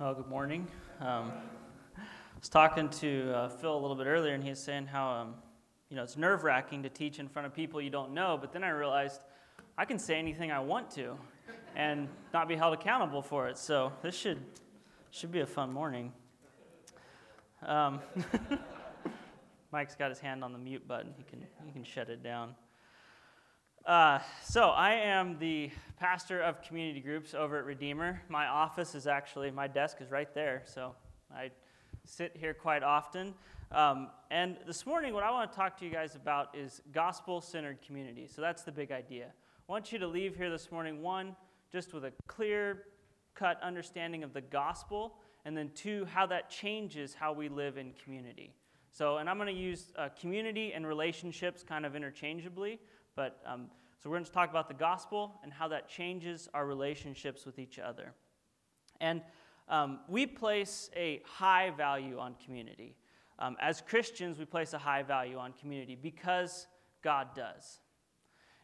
Oh, good morning. Um, I was talking to uh, Phil a little bit earlier, and he was saying how um, you know it's nerve wracking to teach in front of people you don't know. But then I realized I can say anything I want to, and not be held accountable for it. So this should should be a fun morning. Um, Mike's got his hand on the mute button. He can he can shut it down. Uh, so, I am the pastor of community groups over at Redeemer. My office is actually, my desk is right there, so I sit here quite often. Um, and this morning, what I want to talk to you guys about is gospel centered community. So, that's the big idea. I want you to leave here this morning, one, just with a clear cut understanding of the gospel, and then two, how that changes how we live in community. So, and I'm going to use uh, community and relationships kind of interchangeably. But um, so we're going to talk about the gospel and how that changes our relationships with each other. And um, we place a high value on community. Um, as Christians, we place a high value on community because God does.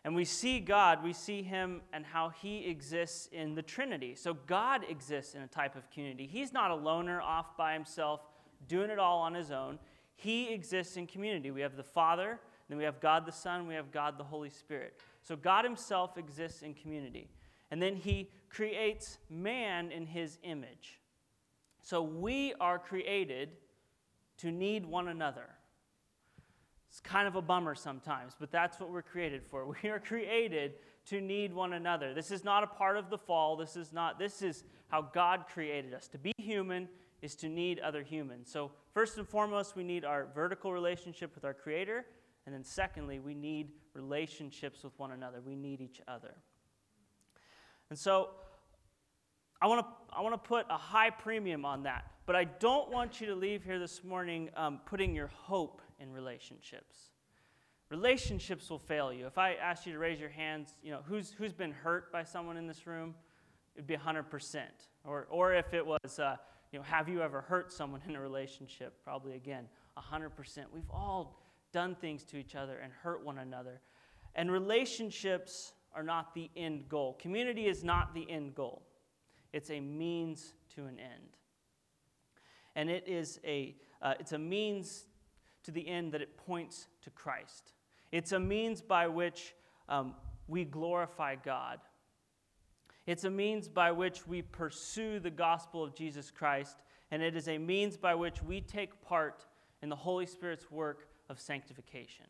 And we see God, we see Him and how He exists in the Trinity. So God exists in a type of community. He's not a loner off by himself, doing it all on his own. He exists in community. We have the Father, then we have God the Son, we have God the Holy Spirit. So God Himself exists in community. And then He creates man in His image. So we are created to need one another. It's kind of a bummer sometimes, but that's what we're created for. We are created to need one another. This is not a part of the fall. This is not this is how God created us. To be human is to need other humans. So first and foremost, we need our vertical relationship with our creator, and then, secondly, we need relationships with one another. We need each other. And so, I want to I want to put a high premium on that, but I don't want you to leave here this morning um, putting your hope in relationships. Relationships will fail you. If I asked you to raise your hands, you know, who's who's been hurt by someone in this room, it'd be 100%. Or or if it was, uh, you know, have you ever hurt someone in a relationship? Probably again, 100%. We've all done things to each other and hurt one another. And relationships are not the end goal. Community is not the end goal, it's a means to an end. And it is a, uh, it's a means to the end that it points to Christ. It's a means by which um, we glorify God. It's a means by which we pursue the gospel of Jesus Christ, and it is a means by which we take part in the Holy Spirit's work of sanctification.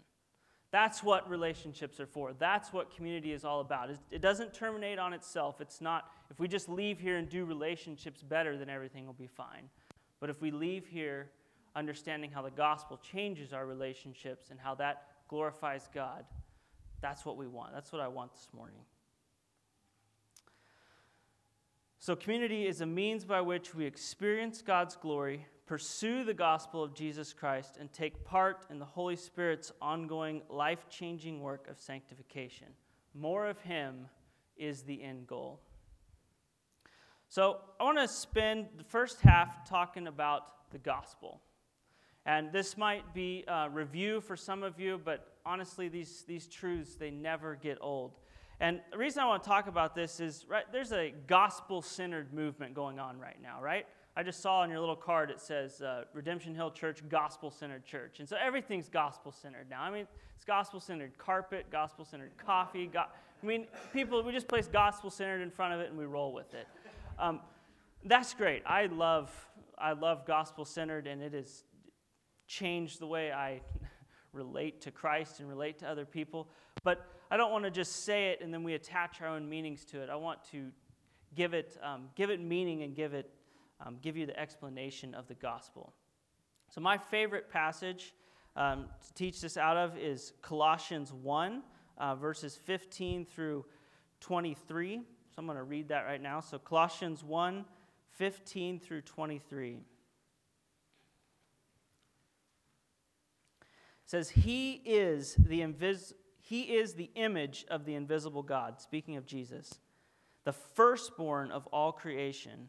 That's what relationships are for. That's what community is all about. It doesn't terminate on itself. It's not, if we just leave here and do relationships better, then everything will be fine. But if we leave here understanding how the gospel changes our relationships and how that glorifies God, that's what we want. That's what I want this morning. So, community is a means by which we experience God's glory pursue the gospel of Jesus Christ, and take part in the Holy Spirit's ongoing life changing work of sanctification. More of Him is the end goal. So, I want to spend the first half talking about the gospel. And this might be a review for some of you, but honestly, these, these truths, they never get old. And the reason I want to talk about this is right, there's a gospel centered movement going on right now, right? I just saw on your little card it says uh, Redemption Hill Church Gospel Centered Church. And so everything's gospel centered now. I mean, it's gospel centered carpet, gospel centered coffee. Go- I mean, people, we just place gospel centered in front of it and we roll with it. Um, that's great. I love, I love gospel centered, and it has changed the way I relate to Christ and relate to other people. But I don't want to just say it and then we attach our own meanings to it. I want to give it, um, give it meaning and give it um, give you the explanation of the gospel. So, my favorite passage um, to teach this out of is Colossians 1, uh, verses 15 through 23. So, I'm going to read that right now. So, Colossians 1, 15 through 23. It says, He is the invis- He is the image of the invisible God, speaking of Jesus, the firstborn of all creation.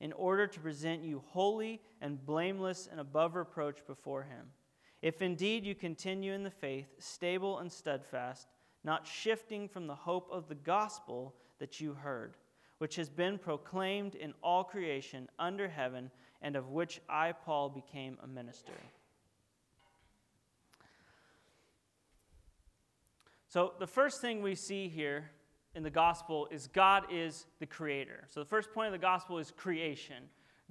in order to present you holy and blameless and above reproach before him. If indeed you continue in the faith, stable and steadfast, not shifting from the hope of the gospel that you heard, which has been proclaimed in all creation under heaven and of which I, Paul, became a minister. So, the first thing we see here in the gospel is God is the creator. So, the first point of the gospel is creation.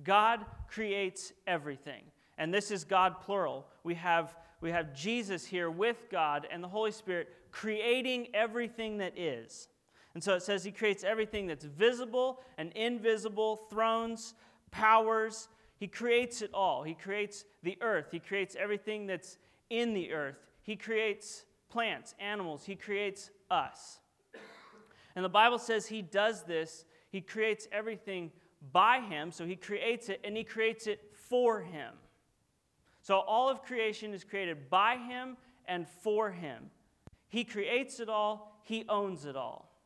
God creates everything. And this is God plural. We have, we have Jesus here with God and the Holy Spirit creating everything that is. And so it says he creates everything that's visible and invisible, thrones, powers, he creates it all. He creates the earth. He creates everything that's in the earth. He creates plants, animals. He creates us. And the Bible says He does this. He creates everything by Him. So He creates it and He creates it for Him. So all of creation is created by Him and for Him. He creates it all, He owns it all.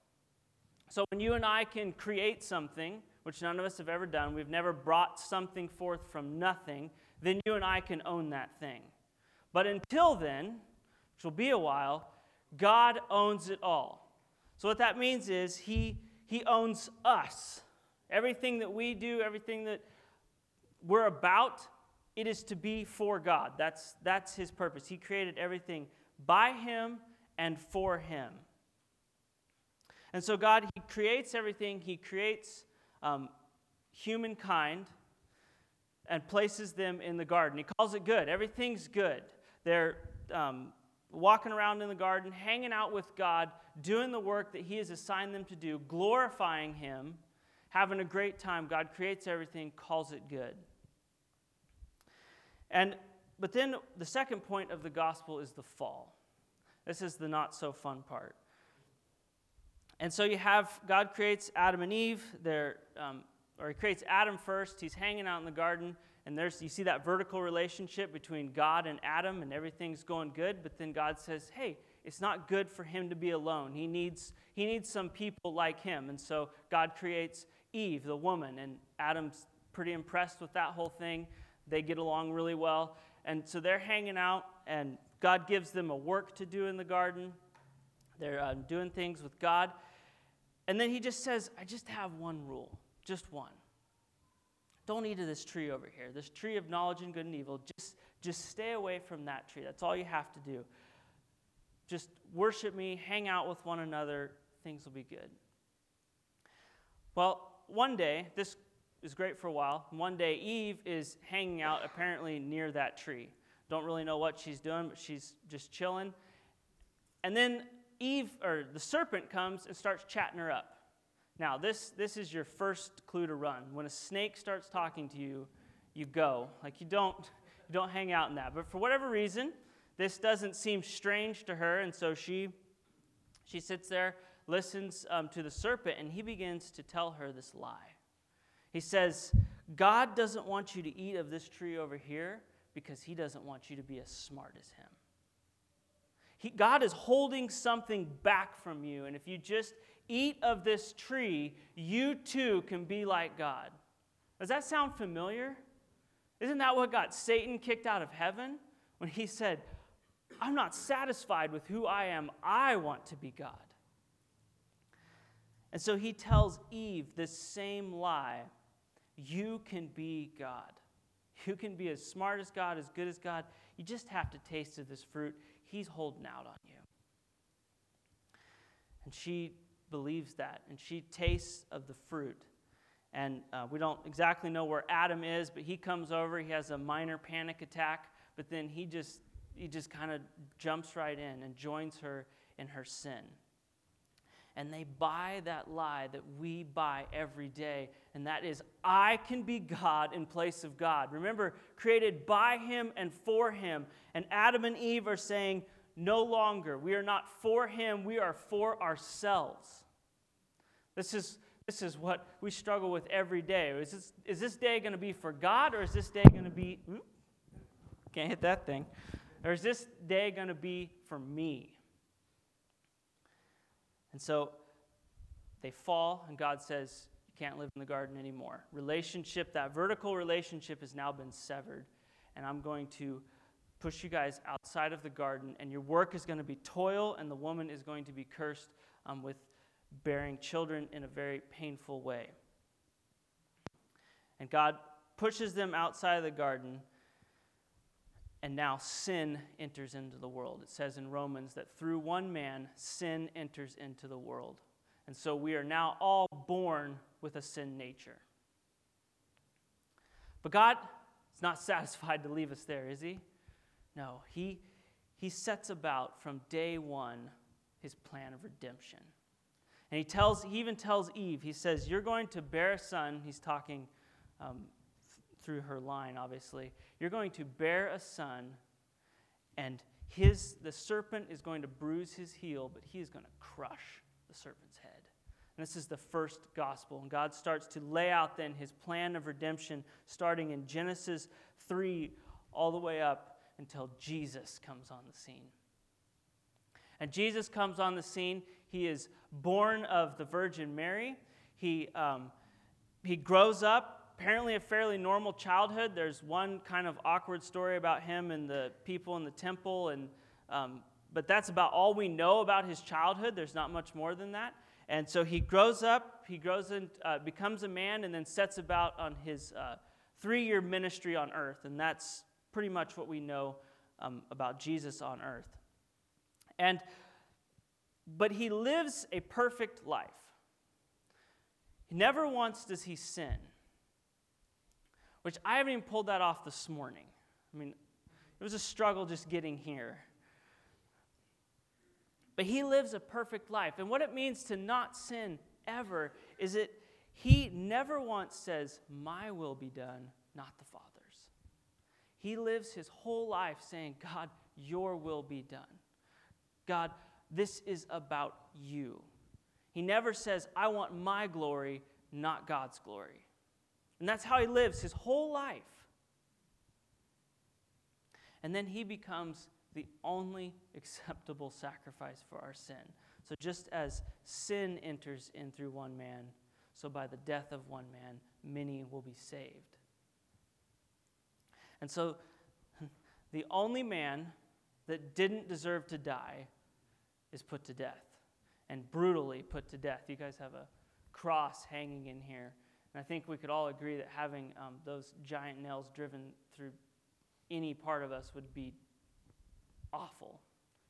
So when you and I can create something, which none of us have ever done, we've never brought something forth from nothing, then you and I can own that thing. But until then, which will be a while, God owns it all. So what that means is he, he owns us. Everything that we do, everything that we're about, it is to be for God. That's, that's his purpose. He created everything by him and for him. And so God, he creates everything. He creates um, humankind and places them in the garden. He calls it good. Everything's good. They're um, walking around in the garden, hanging out with God, doing the work that He has assigned them to do, glorifying Him, having a great time. God creates everything, calls it good. And but then the second point of the gospel is the fall. This is the not so fun part. And so you have God creates Adam and Eve. They're, um, or he creates Adam first. He's hanging out in the garden, and there's you see that vertical relationship between God and Adam, and everything's going good. But then God says, "Hey, it's not good for him to be alone. He needs he needs some people like him." And so God creates Eve, the woman, and Adam's pretty impressed with that whole thing. They get along really well, and so they're hanging out, and God gives them a work to do in the garden. They're uh, doing things with God. And then he just says, I just have one rule, just one. Don't eat of this tree over here, this tree of knowledge and good and evil. Just, just stay away from that tree. That's all you have to do. Just worship me, hang out with one another, things will be good. Well, one day, this is great for a while. One day, Eve is hanging out apparently near that tree. Don't really know what she's doing, but she's just chilling. And then Eve or the serpent comes and starts chatting her up. Now, this, this is your first clue to run. When a snake starts talking to you, you go. Like you don't, you don't hang out in that. But for whatever reason, this doesn't seem strange to her, and so she, she sits there, listens um, to the serpent, and he begins to tell her this lie. He says, God doesn't want you to eat of this tree over here because he doesn't want you to be as smart as him. He, God is holding something back from you. And if you just eat of this tree, you too can be like God. Does that sound familiar? Isn't that what got Satan kicked out of heaven? When he said, I'm not satisfied with who I am, I want to be God. And so he tells Eve this same lie you can be God. You can be as smart as God, as good as God. You just have to taste of this fruit. He's holding out on you. And she believes that, and she tastes of the fruit. and uh, we don't exactly know where Adam is, but he comes over. He has a minor panic attack, but then he just he just kind of jumps right in and joins her in her sin. And they buy that lie that we buy every day, and that is, I can be God in place of God. Remember, created by Him and for Him. And Adam and Eve are saying, no longer. We are not for Him, we are for ourselves. This is this is what we struggle with every day. Is this, is this day going to be for God or is this day going to be, can't hit that thing, or is this day going to be for me? And so they fall, and God says, You can't live in the garden anymore. Relationship, that vertical relationship has now been severed, and I'm going to push you guys outside of the garden, and your work is going to be toil, and the woman is going to be cursed um, with bearing children in a very painful way. And God pushes them outside of the garden, and now sin enters into the world. It says in Romans that through one man, sin enters into the world. And so we are now all born with a sin nature. But God is not satisfied to leave us there, is He? No, He, he sets about from day one His plan of redemption. And he tells, he even tells Eve, he says, You're going to bear a son. He's talking um, th- through her line, obviously. You're going to bear a son, and his, the serpent is going to bruise his heel, but he is going to crush the serpent's head. And this is the first gospel. And God starts to lay out then his plan of redemption, starting in Genesis 3 all the way up until Jesus comes on the scene. And Jesus comes on the scene. He is born of the Virgin Mary. He, um, he grows up, apparently a fairly normal childhood. There's one kind of awkward story about him and the people in the temple, and, um, but that's about all we know about his childhood. There's not much more than that. And so he grows up, he grows and uh, becomes a man, and then sets about on his uh, three year ministry on earth. And that's pretty much what we know um, about Jesus on earth. And but he lives a perfect life. Never once does he sin, which I haven't even pulled that off this morning. I mean, it was a struggle just getting here. But he lives a perfect life. And what it means to not sin ever is that he never once says, My will be done, not the Father's. He lives his whole life saying, God, your will be done. God, this is about you. He never says, I want my glory, not God's glory. And that's how he lives his whole life. And then he becomes the only acceptable sacrifice for our sin. So just as sin enters in through one man, so by the death of one man, many will be saved. And so the only man that didn't deserve to die is put to death and brutally put to death. You guys have a cross hanging in here. And I think we could all agree that having um, those giant nails driven through any part of us would be awful,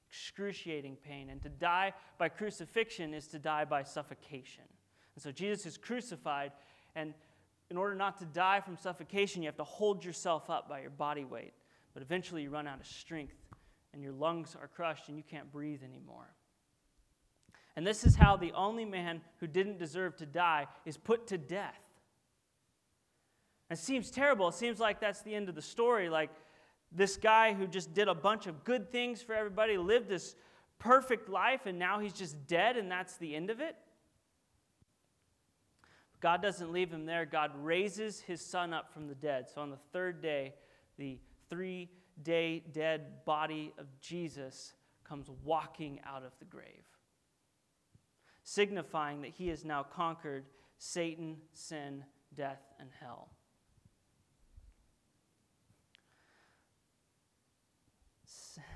excruciating pain. And to die by crucifixion is to die by suffocation. And so Jesus is crucified, and in order not to die from suffocation, you have to hold yourself up by your body weight. But eventually, you run out of strength and your lungs are crushed and you can't breathe anymore. And this is how the only man who didn't deserve to die is put to death. It seems terrible. It seems like that's the end of the story. Like this guy who just did a bunch of good things for everybody, lived this perfect life, and now he's just dead, and that's the end of it. God doesn't leave him there. God raises his son up from the dead. So on the third day, the three day dead body of Jesus comes walking out of the grave, signifying that he has now conquered Satan, sin, death, and hell.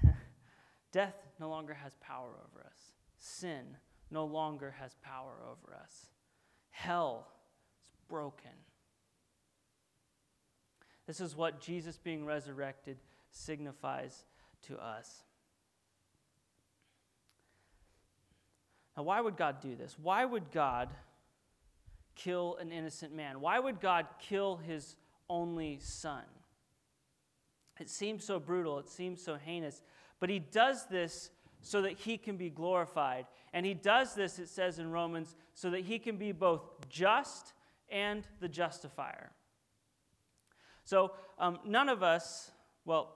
Death no longer has power over us. Sin no longer has power over us. Hell is broken. This is what Jesus being resurrected signifies to us. Now, why would God do this? Why would God kill an innocent man? Why would God kill his only son? It seems so brutal, it seems so heinous, but he does this so that he can be glorified. And he does this, it says in Romans, so that he can be both just and the justifier. So um, none of us, well,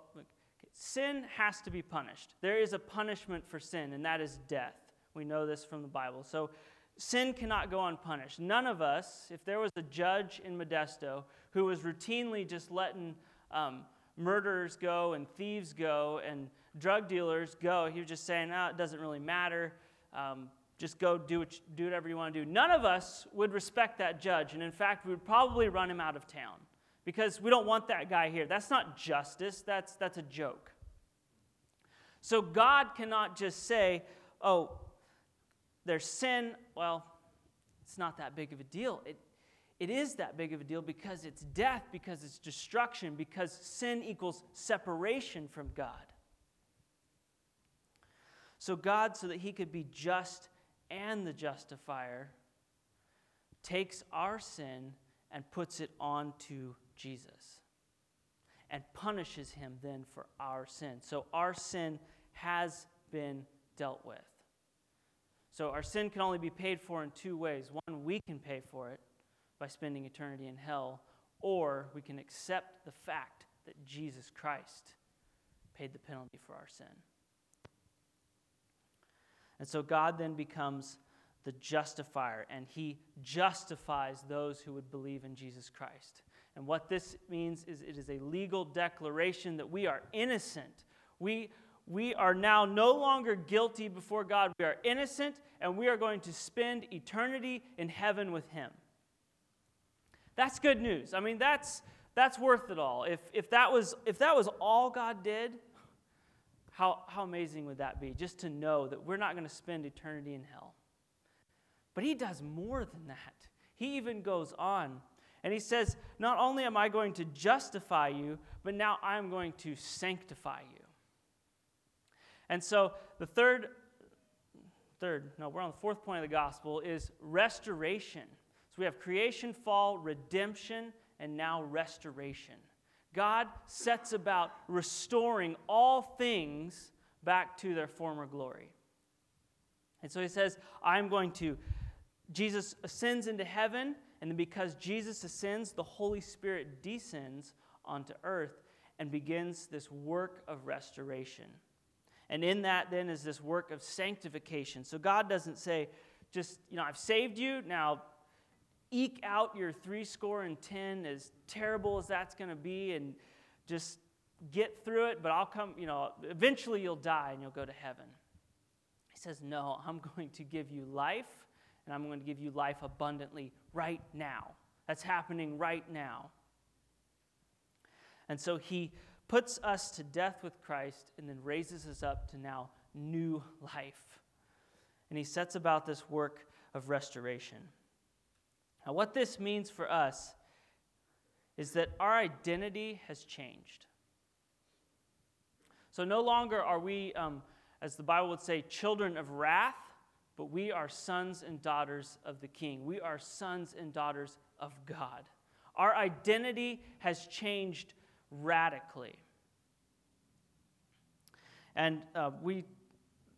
sin has to be punished. There is a punishment for sin, and that is death. We know this from the Bible. So sin cannot go unpunished. None of us, if there was a judge in Modesto who was routinely just letting um, murderers go and thieves go and drug dealers go, he was just saying, no, it doesn't really matter. Um, just go do, what, do whatever you want to do. None of us would respect that judge. And in fact, we would probably run him out of town because we don't want that guy here. That's not justice, that's, that's a joke. So God cannot just say, oh, there's sin. Well, it's not that big of a deal. It, it is that big of a deal because it's death, because it's destruction, because sin equals separation from God. So, God, so that He could be just and the justifier, takes our sin and puts it onto Jesus and punishes him then for our sin. So our sin has been dealt with. So our sin can only be paid for in two ways. One, we can pay for it by spending eternity in hell, or we can accept the fact that Jesus Christ paid the penalty for our sin. And so God then becomes the justifier, and he justifies those who would believe in Jesus Christ. And what this means is it is a legal declaration that we are innocent. We, we are now no longer guilty before God. We are innocent, and we are going to spend eternity in heaven with him. That's good news. I mean, that's, that's worth it all. If, if, that was, if that was all God did, how, how amazing would that be? Just to know that we're not going to spend eternity in hell. But he does more than that. He even goes on and he says, Not only am I going to justify you, but now I'm going to sanctify you. And so the third, third, no, we're on the fourth point of the gospel is restoration. So we have creation, fall, redemption, and now restoration. God sets about restoring all things back to their former glory. And so he says, I'm going to, Jesus ascends into heaven, and then because Jesus ascends, the Holy Spirit descends onto earth and begins this work of restoration. And in that, then, is this work of sanctification. So God doesn't say, just, you know, I've saved you, now eke out your three score and ten, as terrible as that's going to be, and just get through it, but I'll come, you know, eventually you'll die and you'll go to heaven. He says, No, I'm going to give you life, and I'm going to give you life abundantly right now. That's happening right now. And so he puts us to death with Christ and then raises us up to now new life. And he sets about this work of restoration. Now, what this means for us is that our identity has changed. So, no longer are we, um, as the Bible would say, children of wrath, but we are sons and daughters of the King. We are sons and daughters of God. Our identity has changed radically. And uh, we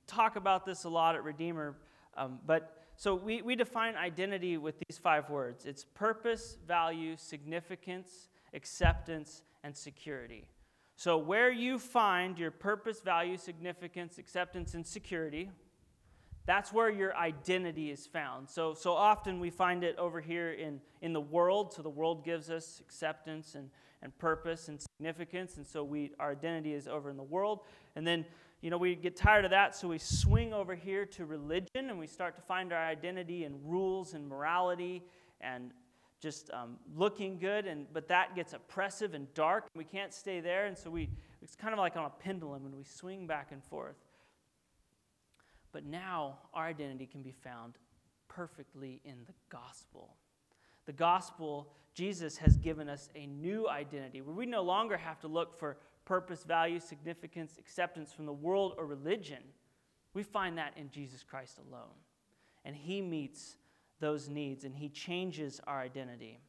talk about this a lot at Redeemer, um, but so we, we define identity with these five words it's purpose, value, significance, acceptance, and security. So, where you find your purpose, value, significance, acceptance, and security, that's where your identity is found. So, so often we find it over here in, in the world. So, the world gives us acceptance and, and purpose and significance. And so, we, our identity is over in the world. And then you know, we get tired of that, so we swing over here to religion and we start to find our identity in rules and morality and just um, looking good. And, but that gets oppressive and dark. We can't stay there. And so we, it's kind of like on a pendulum and we swing back and forth. But now our identity can be found perfectly in the gospel. The gospel, Jesus has given us a new identity where we no longer have to look for purpose, value, significance, acceptance from the world or religion. We find that in Jesus Christ alone. And He meets those needs and He changes our identity.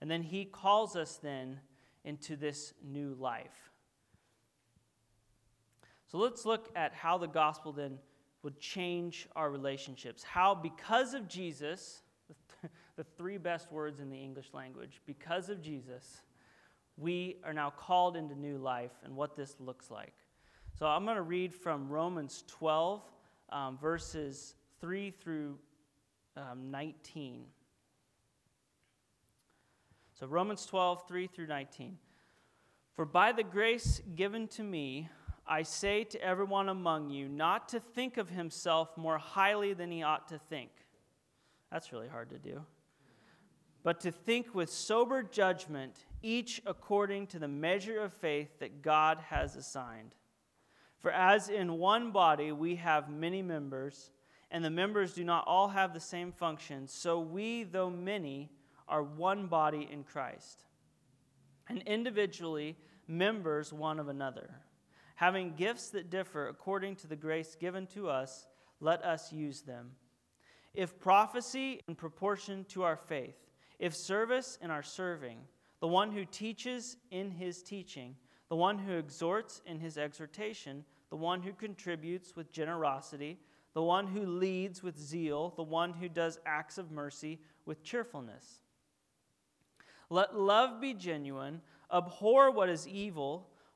And then He calls us then into this new life. So let's look at how the gospel then would change our relationships. How, because of Jesus, the three best words in the English language, because of Jesus, we are now called into new life and what this looks like. So I'm going to read from Romans 12, um, verses 3 through um, 19. So Romans 12, 3 through 19. For by the grace given to me, I say to everyone among you not to think of himself more highly than he ought to think. That's really hard to do. But to think with sober judgment, each according to the measure of faith that God has assigned. For as in one body we have many members, and the members do not all have the same function, so we, though many, are one body in Christ, and individually members one of another. Having gifts that differ according to the grace given to us, let us use them. If prophecy in proportion to our faith, if service in our serving, the one who teaches in his teaching, the one who exhorts in his exhortation, the one who contributes with generosity, the one who leads with zeal, the one who does acts of mercy with cheerfulness. Let love be genuine, abhor what is evil,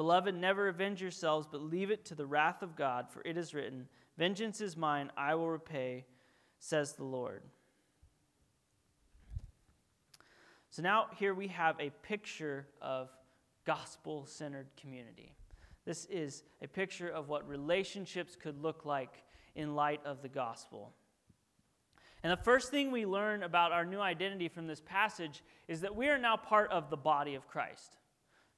Beloved, never avenge yourselves, but leave it to the wrath of God, for it is written, Vengeance is mine, I will repay, says the Lord. So now here we have a picture of gospel centered community. This is a picture of what relationships could look like in light of the gospel. And the first thing we learn about our new identity from this passage is that we are now part of the body of Christ.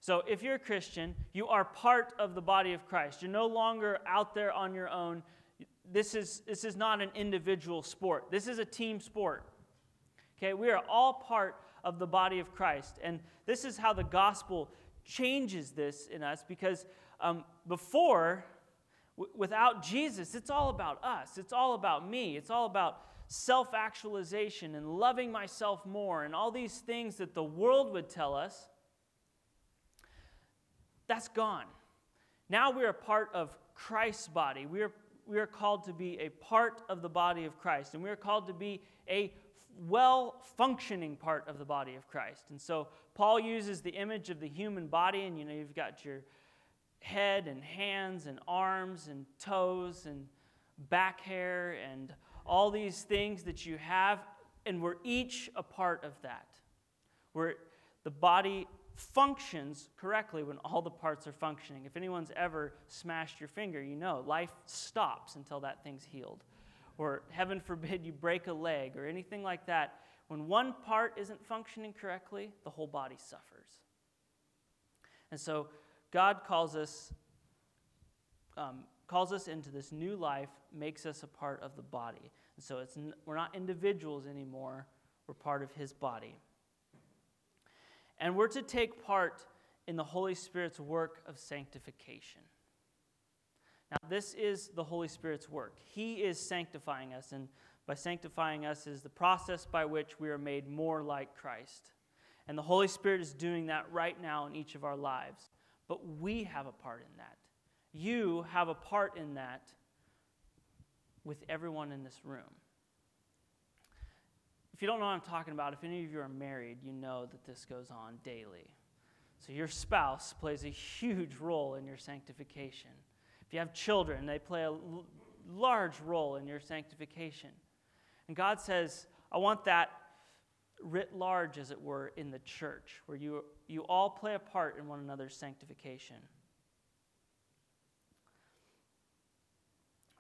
So if you're a Christian, you are part of the body of Christ. You're no longer out there on your own. This is, this is not an individual sport, this is a team sport. Okay, we are all part of the body of Christ. And this is how the gospel changes this in us because um, before, w- without Jesus, it's all about us. It's all about me. It's all about self actualization and loving myself more and all these things that the world would tell us. That's gone. Now we are a part of Christ's body. We are, we are called to be a part of the body of Christ, and we are called to be a well functioning part of the body of Christ. And so Paul uses the image of the human body, and you know, you've got your head and hands and arms and toes and back hair and all these things that you have, and we're each a part of that. Where the body functions correctly when all the parts are functioning. If anyone's ever smashed your finger, you know life stops until that thing's healed. Or heaven forbid you break a leg or anything like that. When one part isn't functioning correctly, the whole body suffers. And so God calls us, um, calls us into this new life, makes us a part of the body. And so it's, we're not individuals anymore, we're part of His body. And we're to take part in the Holy Spirit's work of sanctification. Now, this is the Holy Spirit's work. He is sanctifying us, and by sanctifying us is the process by which we are made more like Christ. And the Holy Spirit is doing that right now in each of our lives. But we have a part in that. You have a part in that with everyone in this room. If you don't know what I'm talking about, if any of you are married, you know that this goes on daily. So your spouse plays a huge role in your sanctification. If you have children, they play a l- large role in your sanctification. And God says, I want that writ large, as it were, in the church, where you, you all play a part in one another's sanctification.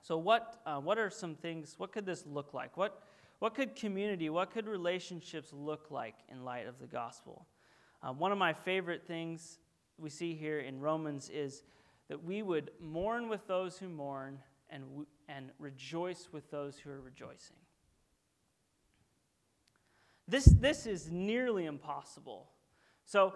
So, what, uh, what are some things, what could this look like? What, what could community, what could relationships look like in light of the gospel? Uh, one of my favorite things we see here in Romans is that we would mourn with those who mourn and, and rejoice with those who are rejoicing. This, this is nearly impossible. So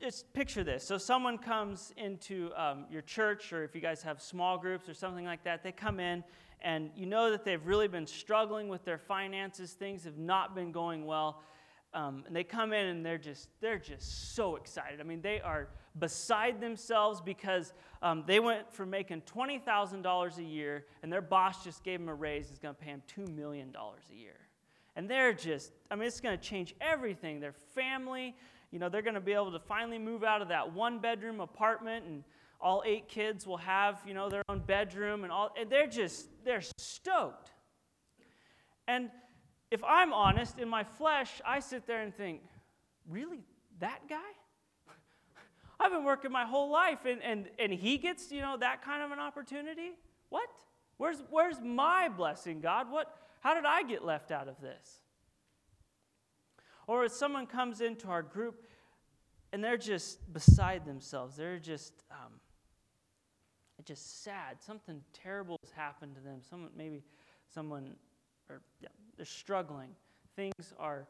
just picture this. So someone comes into um, your church, or if you guys have small groups or something like that, they come in and you know that they've really been struggling with their finances. Things have not been going well. Um, and they come in and they're just they're just so excited. I mean, they are beside themselves because um, they went from making twenty thousand dollars a year, and their boss just gave them a raise. Is going to pay them two million dollars a year. And they're just, I mean, it's going to change everything. Their family, you know, they're going to be able to finally move out of that one bedroom apartment and all eight kids will have, you know, their own bedroom and all. And they're just, they're stoked. And if I'm honest, in my flesh, I sit there and think, really? That guy? I've been working my whole life and, and, and he gets, you know, that kind of an opportunity? What? Where's, where's my blessing, God? What, how did I get left out of this? Or if someone comes into our group and they're just beside themselves, they're just, um, just sad. Something terrible has happened to them. Someone, maybe someone, or yeah, they're struggling. Things are,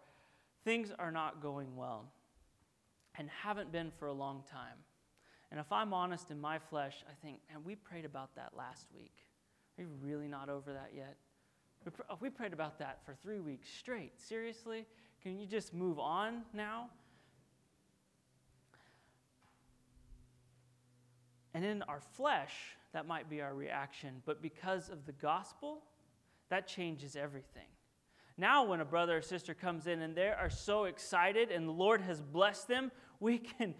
things are not going well, and haven't been for a long time. And if I'm honest in my flesh, I think, and we prayed about that last week. Are you really not over that yet? We, pr- oh, we prayed about that for three weeks straight. Seriously? Can you just move on now? And in our flesh, that might be our reaction. But because of the gospel, that changes everything. Now, when a brother or sister comes in and they are so excited and the Lord has blessed them, we can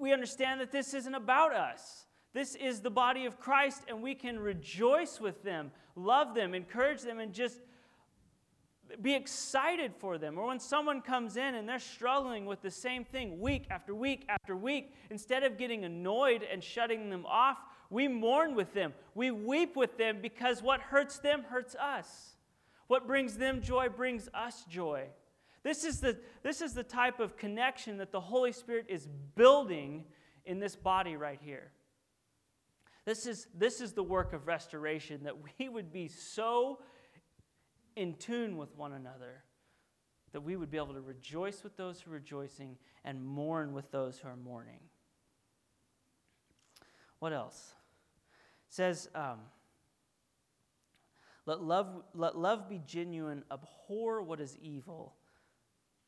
we understand that this isn't about us. This is the body of Christ, and we can rejoice with them, love them, encourage them, and just be excited for them. Or when someone comes in and they're struggling with the same thing week after week after week, instead of getting annoyed and shutting them off, we mourn with them. We weep with them because what hurts them hurts us. What brings them joy brings us joy. This is the, this is the type of connection that the Holy Spirit is building in this body right here. This is, this is the work of restoration, that we would be so in tune with one another that we would be able to rejoice with those who are rejoicing and mourn with those who are mourning. What else? It says, um, let, love, let love be genuine, abhor what is evil,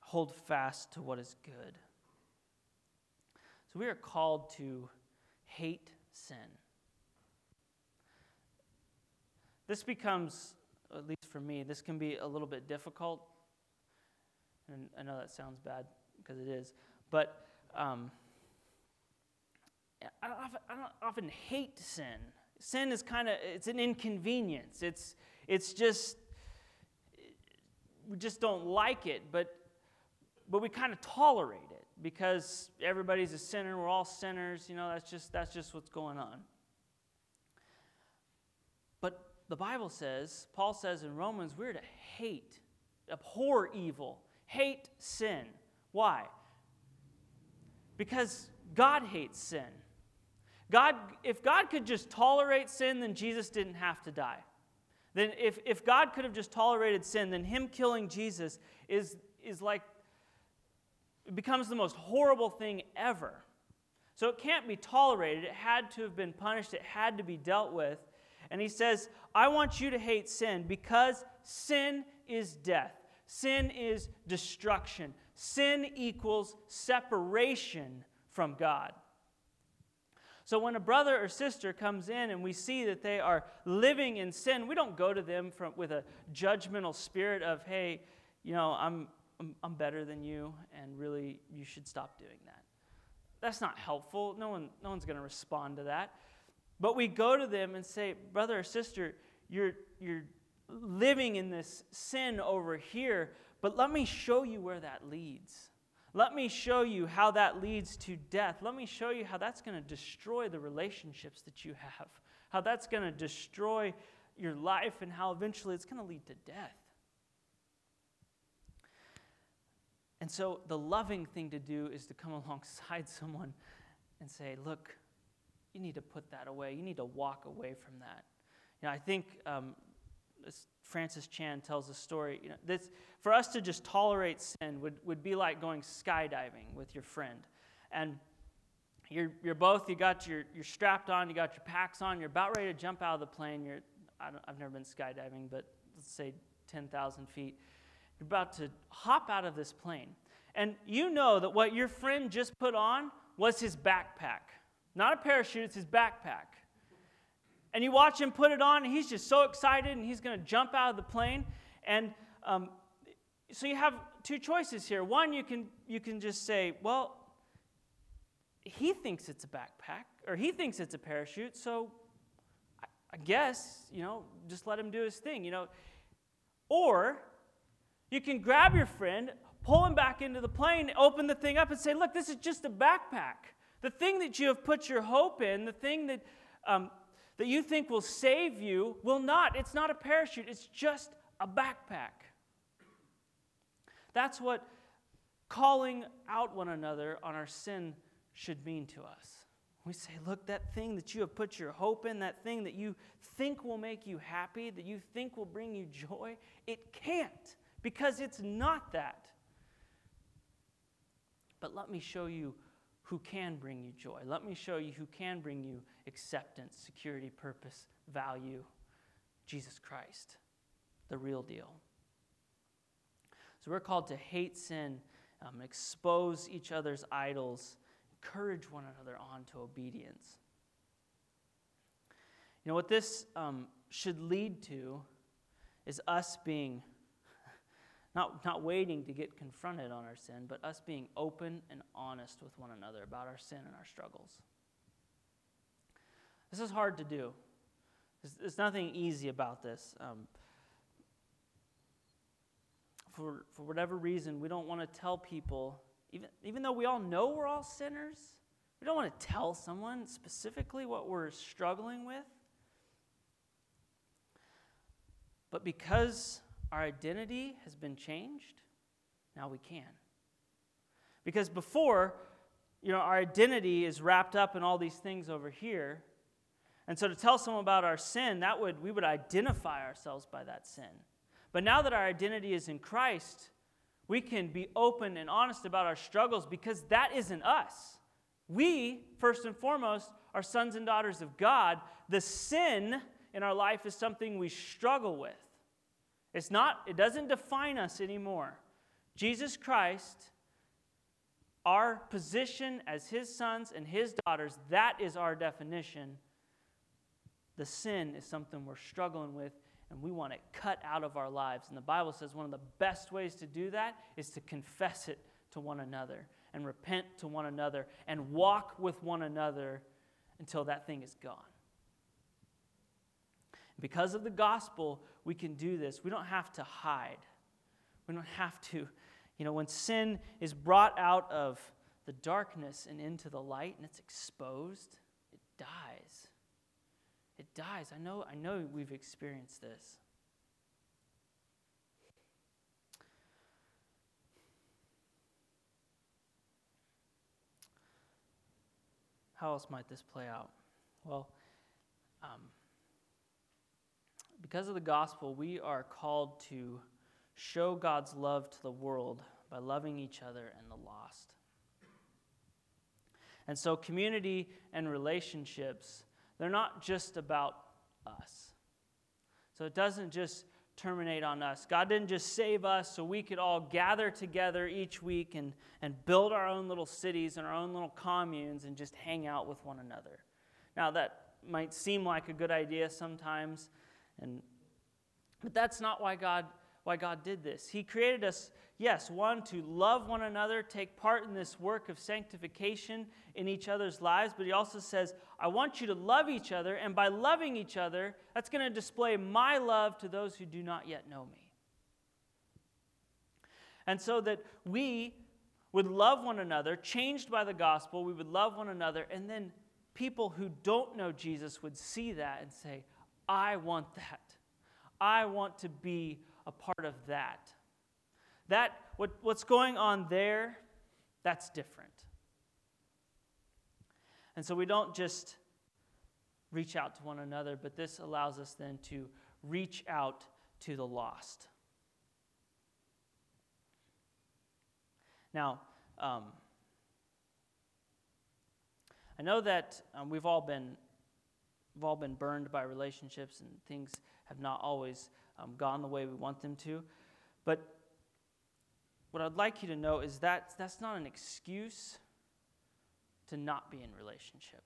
hold fast to what is good. So we are called to hate sin. This becomes, at least for me, this can be a little bit difficult. And I know that sounds bad because it is. But um, I, often, I don't often hate sin. Sin is kind of, it's an inconvenience. It's, it's just, we just don't like it, but, but we kind of tolerate it because everybody's a sinner. We're all sinners. You know, that's just, that's just what's going on. The Bible says, Paul says in Romans, we're to hate, abhor evil, hate sin. Why? Because God hates sin. God, if God could just tolerate sin, then Jesus didn't have to die. Then if, if God could have just tolerated sin, then him killing Jesus is, is like, it becomes the most horrible thing ever. So it can't be tolerated. It had to have been punished, it had to be dealt with. And he says, I want you to hate sin because sin is death, sin is destruction, sin equals separation from God. So when a brother or sister comes in and we see that they are living in sin, we don't go to them from, with a judgmental spirit of, hey, you know, I'm, I'm, I'm better than you, and really, you should stop doing that. That's not helpful. No, one, no one's going to respond to that. But we go to them and say, brother or sister, you're, you're living in this sin over here, but let me show you where that leads. Let me show you how that leads to death. Let me show you how that's going to destroy the relationships that you have, how that's going to destroy your life, and how eventually it's going to lead to death. And so the loving thing to do is to come alongside someone and say, look, you need to put that away. You need to walk away from that. You know, I think um, Francis Chan tells a story. You know, this, for us to just tolerate sin would, would be like going skydiving with your friend. And you're, you're both, you got your, you're strapped on, you got your packs on, you're about ready to jump out of the plane. You're, I have never been skydiving, but let's say 10,000 feet. You're about to hop out of this plane. And you know that what your friend just put on was his backpack. Not a parachute, it's his backpack. And you watch him put it on, and he's just so excited, and he's going to jump out of the plane. And um, so you have two choices here. One, you can, you can just say, well, he thinks it's a backpack, or he thinks it's a parachute, so I, I guess, you know, just let him do his thing, you know. Or you can grab your friend, pull him back into the plane, open the thing up, and say, look, this is just a backpack. The thing that you have put your hope in, the thing that, um, that you think will save you, will not. It's not a parachute, it's just a backpack. That's what calling out one another on our sin should mean to us. We say, look, that thing that you have put your hope in, that thing that you think will make you happy, that you think will bring you joy, it can't because it's not that. But let me show you who can bring you joy. Let me show you who can bring you acceptance, security, purpose, value Jesus Christ, the real deal. So we're called to hate sin, um, expose each other's idols, encourage one another on to obedience. You know what this um, should lead to is us being not, not waiting to get confronted on our sin, but us being open and honest with one another about our sin and our struggles. This is hard to do. There's, there's nothing easy about this. Um, for, for whatever reason, we don't want to tell people, even, even though we all know we're all sinners, we don't want to tell someone specifically what we're struggling with. But because our identity has been changed, now we can. Because before, you know, our identity is wrapped up in all these things over here. And so to tell someone about our sin, that would we would identify ourselves by that sin. But now that our identity is in Christ, we can be open and honest about our struggles because that isn't us. We, first and foremost, are sons and daughters of God. The sin in our life is something we struggle with. It's not, it doesn't define us anymore. Jesus Christ, our position as his sons and his daughters, that is our definition. The sin is something we're struggling with and we want it cut out of our lives. And the Bible says one of the best ways to do that is to confess it to one another and repent to one another and walk with one another until that thing is gone. Because of the gospel, we can do this. We don't have to hide. We don't have to, you know, when sin is brought out of the darkness and into the light and it's exposed, it dies. It dies. I know, I know we've experienced this. How else might this play out? Well, um, because of the gospel, we are called to show God's love to the world by loving each other and the lost. And so, community and relationships, they're not just about us. So, it doesn't just terminate on us. God didn't just save us so we could all gather together each week and, and build our own little cities and our own little communes and just hang out with one another. Now, that might seem like a good idea sometimes. And, but that's not why God, why God did this. He created us, yes, one, to love one another, take part in this work of sanctification in each other's lives, but He also says, I want you to love each other, and by loving each other, that's going to display my love to those who do not yet know me. And so that we would love one another, changed by the gospel, we would love one another, and then people who don't know Jesus would see that and say, I want that. I want to be a part of that. That what, what's going on there, that's different. And so we don't just reach out to one another, but this allows us then to reach out to the lost. Now, um, I know that um, we've all been we've all been burned by relationships and things have not always um, gone the way we want them to. But what I'd like you to know is that that's not an excuse to not be in relationship.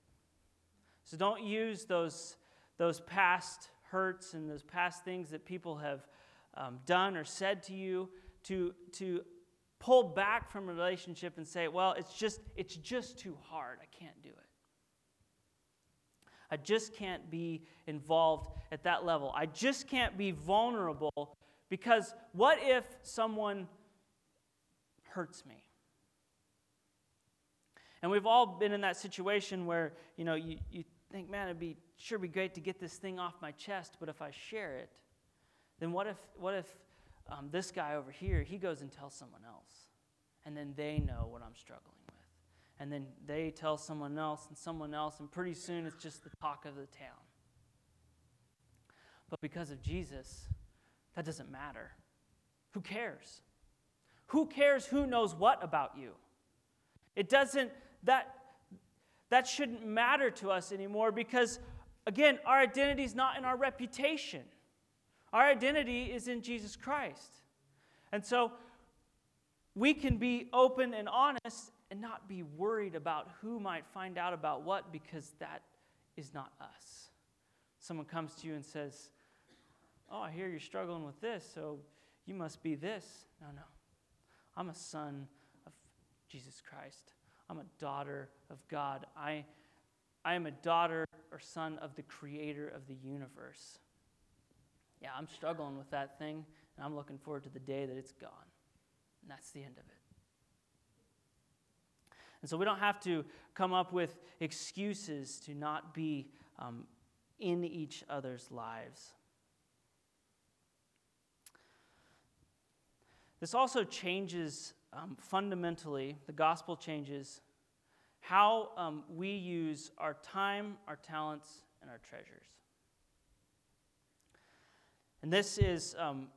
So don't use those, those past hurts and those past things that people have um, done or said to you to, to pull back from a relationship and say, well, it's just, it's just too hard. I can't do it. I just can't be involved at that level. I just can't be vulnerable because what if someone hurts me? And we've all been in that situation where, you know, you, you think, man, it'd be sure be great to get this thing off my chest, but if I share it, then what if, what if um, this guy over here, he goes and tells someone else, and then they know what I'm struggling and then they tell someone else and someone else, and pretty soon it's just the talk of the town. But because of Jesus, that doesn't matter. Who cares? Who cares who knows what about you? It doesn't, that, that shouldn't matter to us anymore because, again, our identity is not in our reputation. Our identity is in Jesus Christ. And so we can be open and honest and not be worried about who might find out about what because that is not us. Someone comes to you and says, Oh, I hear you're struggling with this, so you must be this. No, no. I'm a son of Jesus Christ. I'm a daughter of God. I, I am a daughter or son of the creator of the universe. Yeah, I'm struggling with that thing, and I'm looking forward to the day that it's gone. And that's the end of it. And so we don't have to come up with excuses to not be um, in each other's lives. This also changes um, fundamentally, the gospel changes how um, we use our time, our talents, and our treasures. And this is um,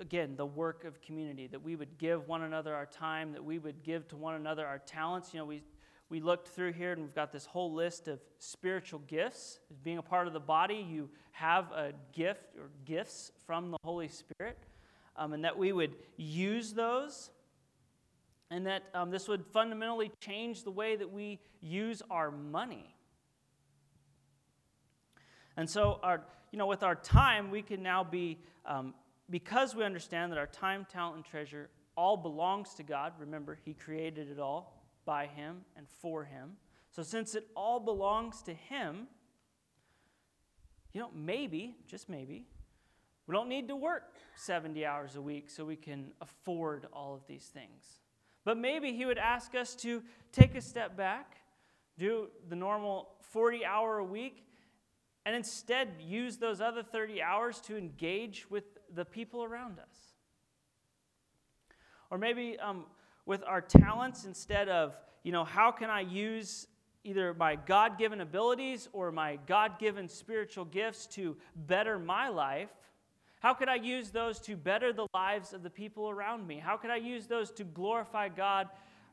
again, the work of community, that we would give one another our time, that we would give to one another our talents. You know, we, we looked through here and we've got this whole list of spiritual gifts. Being a part of the body, you have a gift or gifts from the Holy Spirit, um, and that we would use those, and that um, this would fundamentally change the way that we use our money. And so, our, you know, with our time, we can now be um, because we understand that our time, talent, and treasure all belongs to God, remember, He created it all by Him and for Him. So, since it all belongs to Him, you know, maybe, just maybe, we don't need to work 70 hours a week so we can afford all of these things. But maybe He would ask us to take a step back, do the normal 40 hour a week, and instead use those other 30 hours to engage with the people around us. Or maybe um, with our talents, instead of, you know, how can I use either my God given abilities or my God given spiritual gifts to better my life? How could I use those to better the lives of the people around me? How could I use those to glorify God,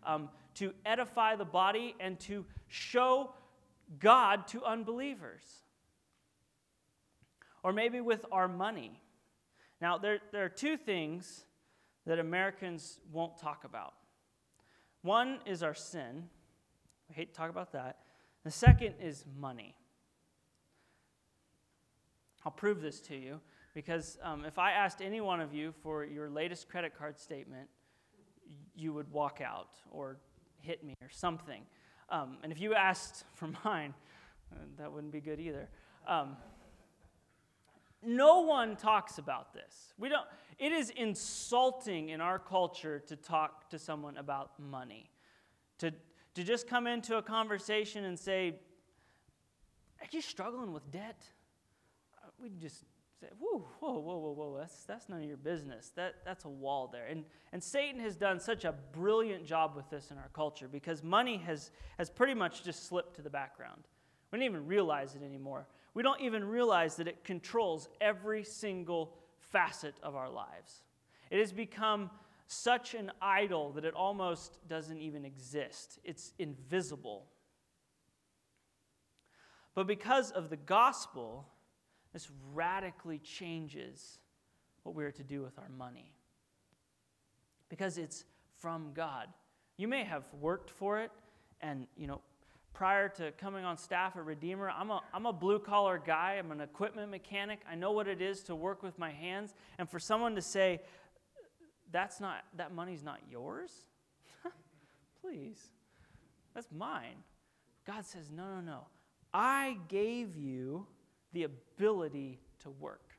um, to edify the body, and to show God to unbelievers? Or maybe with our money. Now, there, there are two things that Americans won't talk about. One is our sin. We hate to talk about that. The second is money. I'll prove this to you Because um, if I asked any one of you for your latest credit card statement, you would walk out or hit me or something. Um, and if you asked for mine, uh, that wouldn't be good either. Um, no one talks about this. We don't, it is insulting in our culture to talk to someone about money. To, to just come into a conversation and say, Are you struggling with debt? Uh, we just say, whoa, whoa, whoa, whoa, whoa, that's, that's none of your business. That, that's a wall there. And, and Satan has done such a brilliant job with this in our culture because money has, has pretty much just slipped to the background. We don't even realize it anymore. We don't even realize that it controls every single facet of our lives. It has become such an idol that it almost doesn't even exist, it's invisible. But because of the gospel, this radically changes what we are to do with our money. Because it's from God. You may have worked for it, and, you know, prior to coming on staff at Redeemer, I'm a, I'm a blue collar guy. I'm an equipment mechanic. I know what it is to work with my hands. And for someone to say, that's not, that money's not yours, please, that's mine. God says, no, no, no. I gave you the ability to work.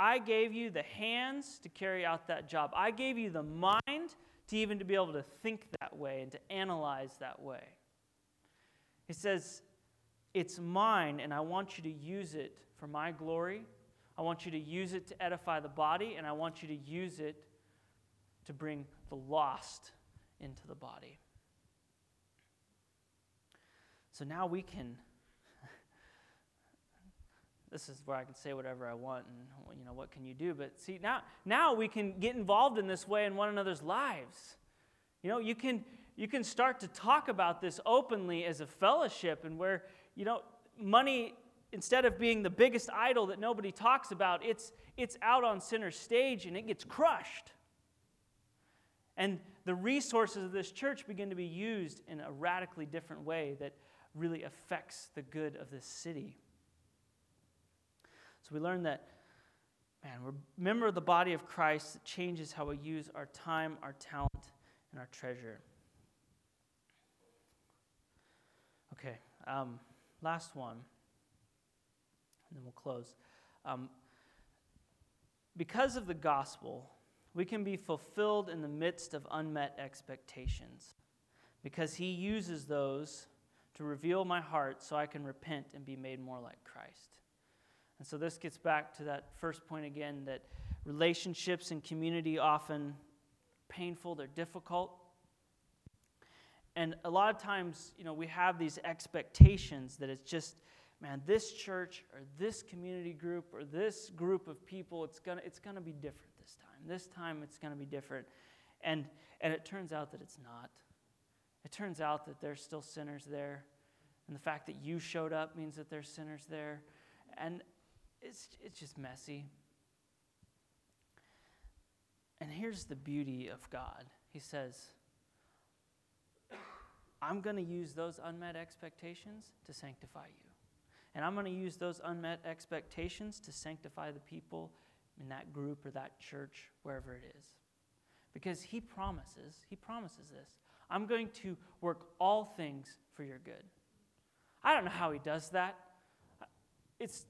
I gave you the hands to carry out that job. I gave you the mind to even to be able to think that way and to analyze that way. He says, It's mine, and I want you to use it for my glory. I want you to use it to edify the body, and I want you to use it to bring the lost into the body. So now we can. this is where I can say whatever I want, and you know what can you do? But see now, now we can get involved in this way in one another's lives. You know, you can you can start to talk about this openly as a fellowship and where, you know, money, instead of being the biggest idol that nobody talks about, it's, it's out on center stage and it gets crushed. And the resources of this church begin to be used in a radically different way that really affects the good of this city. So we learn that, man, we're a member of the body of Christ that changes how we use our time, our talent, and our treasure. Okay, um, last one, and then we'll close. Um, because of the gospel, we can be fulfilled in the midst of unmet expectations because he uses those to reveal my heart so I can repent and be made more like Christ. And so this gets back to that first point again that relationships and community often painful, they're difficult. And a lot of times, you know, we have these expectations that it's just, man, this church or this community group or this group of people, it's gonna, it's gonna be different this time. This time it's gonna be different. And, and it turns out that it's not. It turns out that there's still sinners there. And the fact that you showed up means that there's sinners there. And it's, it's just messy. And here's the beauty of God He says, I'm going to use those unmet expectations to sanctify you. And I'm going to use those unmet expectations to sanctify the people in that group or that church, wherever it is. Because he promises, he promises this. I'm going to work all things for your good. I don't know how he does that. It's,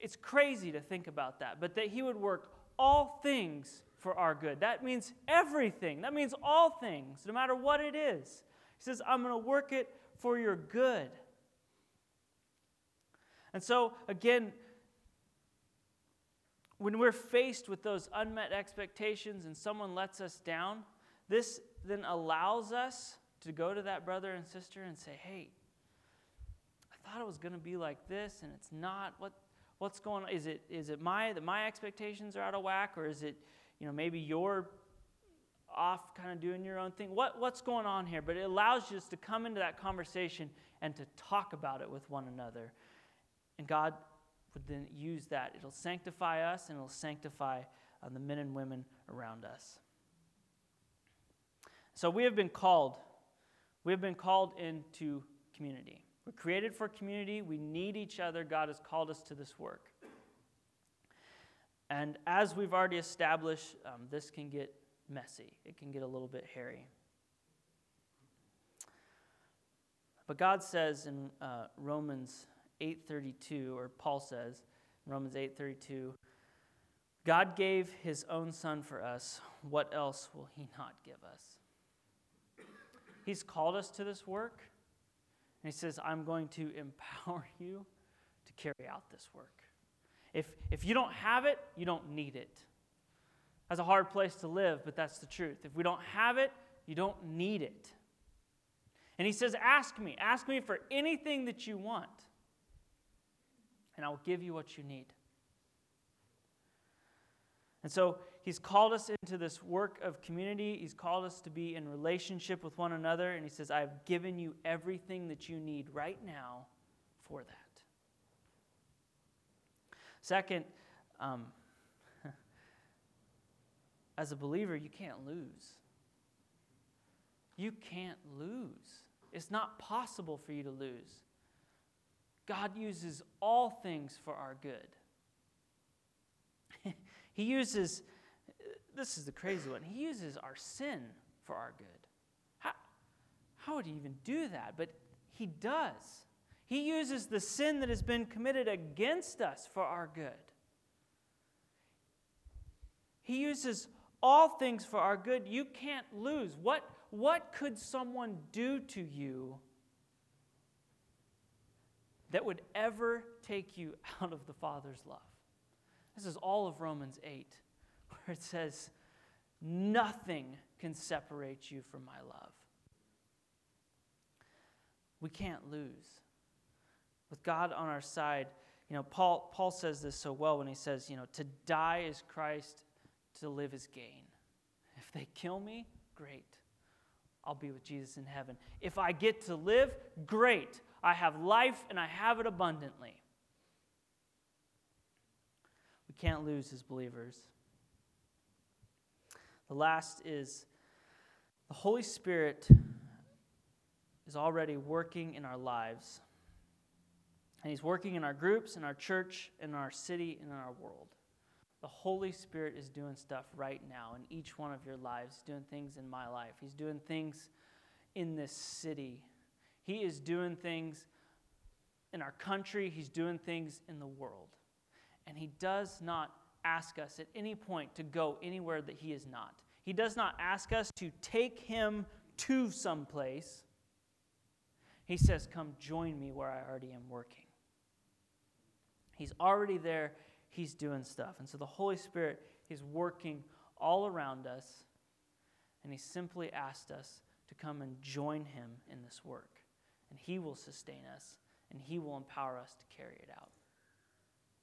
it's crazy to think about that, but that he would work all things for our good. That means everything. That means all things, no matter what it is. He says, I'm going to work it for your good. And so, again, when we're faced with those unmet expectations and someone lets us down, this then allows us to go to that brother and sister and say, hey, I thought it was going to be like this and it's not. What, what's going on? Is it, is it my, that my expectations are out of whack or is it, you know, maybe your off kind of doing your own thing. What, what's going on here? But it allows you to come into that conversation and to talk about it with one another. And God would then use that. It'll sanctify us and it'll sanctify uh, the men and women around us. So we have been called. We have been called into community. We're created for community. We need each other. God has called us to this work. And as we've already established, um, this can get messy, it can get a little bit hairy. But God says in uh, Romans 8:32, or Paul says in Romans 8:32, God gave His own Son for us. What else will He not give us? He's called us to this work, and He says, "I'm going to empower you to carry out this work." If if you don't have it, you don't need it. That's a hard place to live, but that's the truth. If we don't have it, you don't need it. And he says, Ask me. Ask me for anything that you want, and I will give you what you need. And so he's called us into this work of community. He's called us to be in relationship with one another. And he says, I have given you everything that you need right now for that. Second, um, as a believer, you can't lose. You can't lose. It's not possible for you to lose. God uses all things for our good. he uses, this is the crazy one, He uses our sin for our good. How, how would He even do that? But He does. He uses the sin that has been committed against us for our good. He uses all things for our good. You can't lose. What, what could someone do to you that would ever take you out of the Father's love? This is all of Romans 8, where it says, Nothing can separate you from my love. We can't lose. With God on our side, you know, Paul, Paul says this so well when he says, you know, to die is Christ, to live is gain. If they kill me, great. I'll be with Jesus in heaven. If I get to live, great. I have life and I have it abundantly. We can't lose as believers. The last is the Holy Spirit is already working in our lives. And He's working in our groups, in our church, in our city, and in our world. The Holy Spirit is doing stuff right now in each one of your lives. He's doing things in my life. He's doing things in this city. He is doing things in our country. He's doing things in the world. And He does not ask us at any point to go anywhere that He is not. He does not ask us to take Him to some place. He says, Come join me where I already am working. He's already there He's doing stuff. And so the Holy Spirit is working all around us, and He simply asked us to come and join Him in this work. And He will sustain us, and He will empower us to carry it out.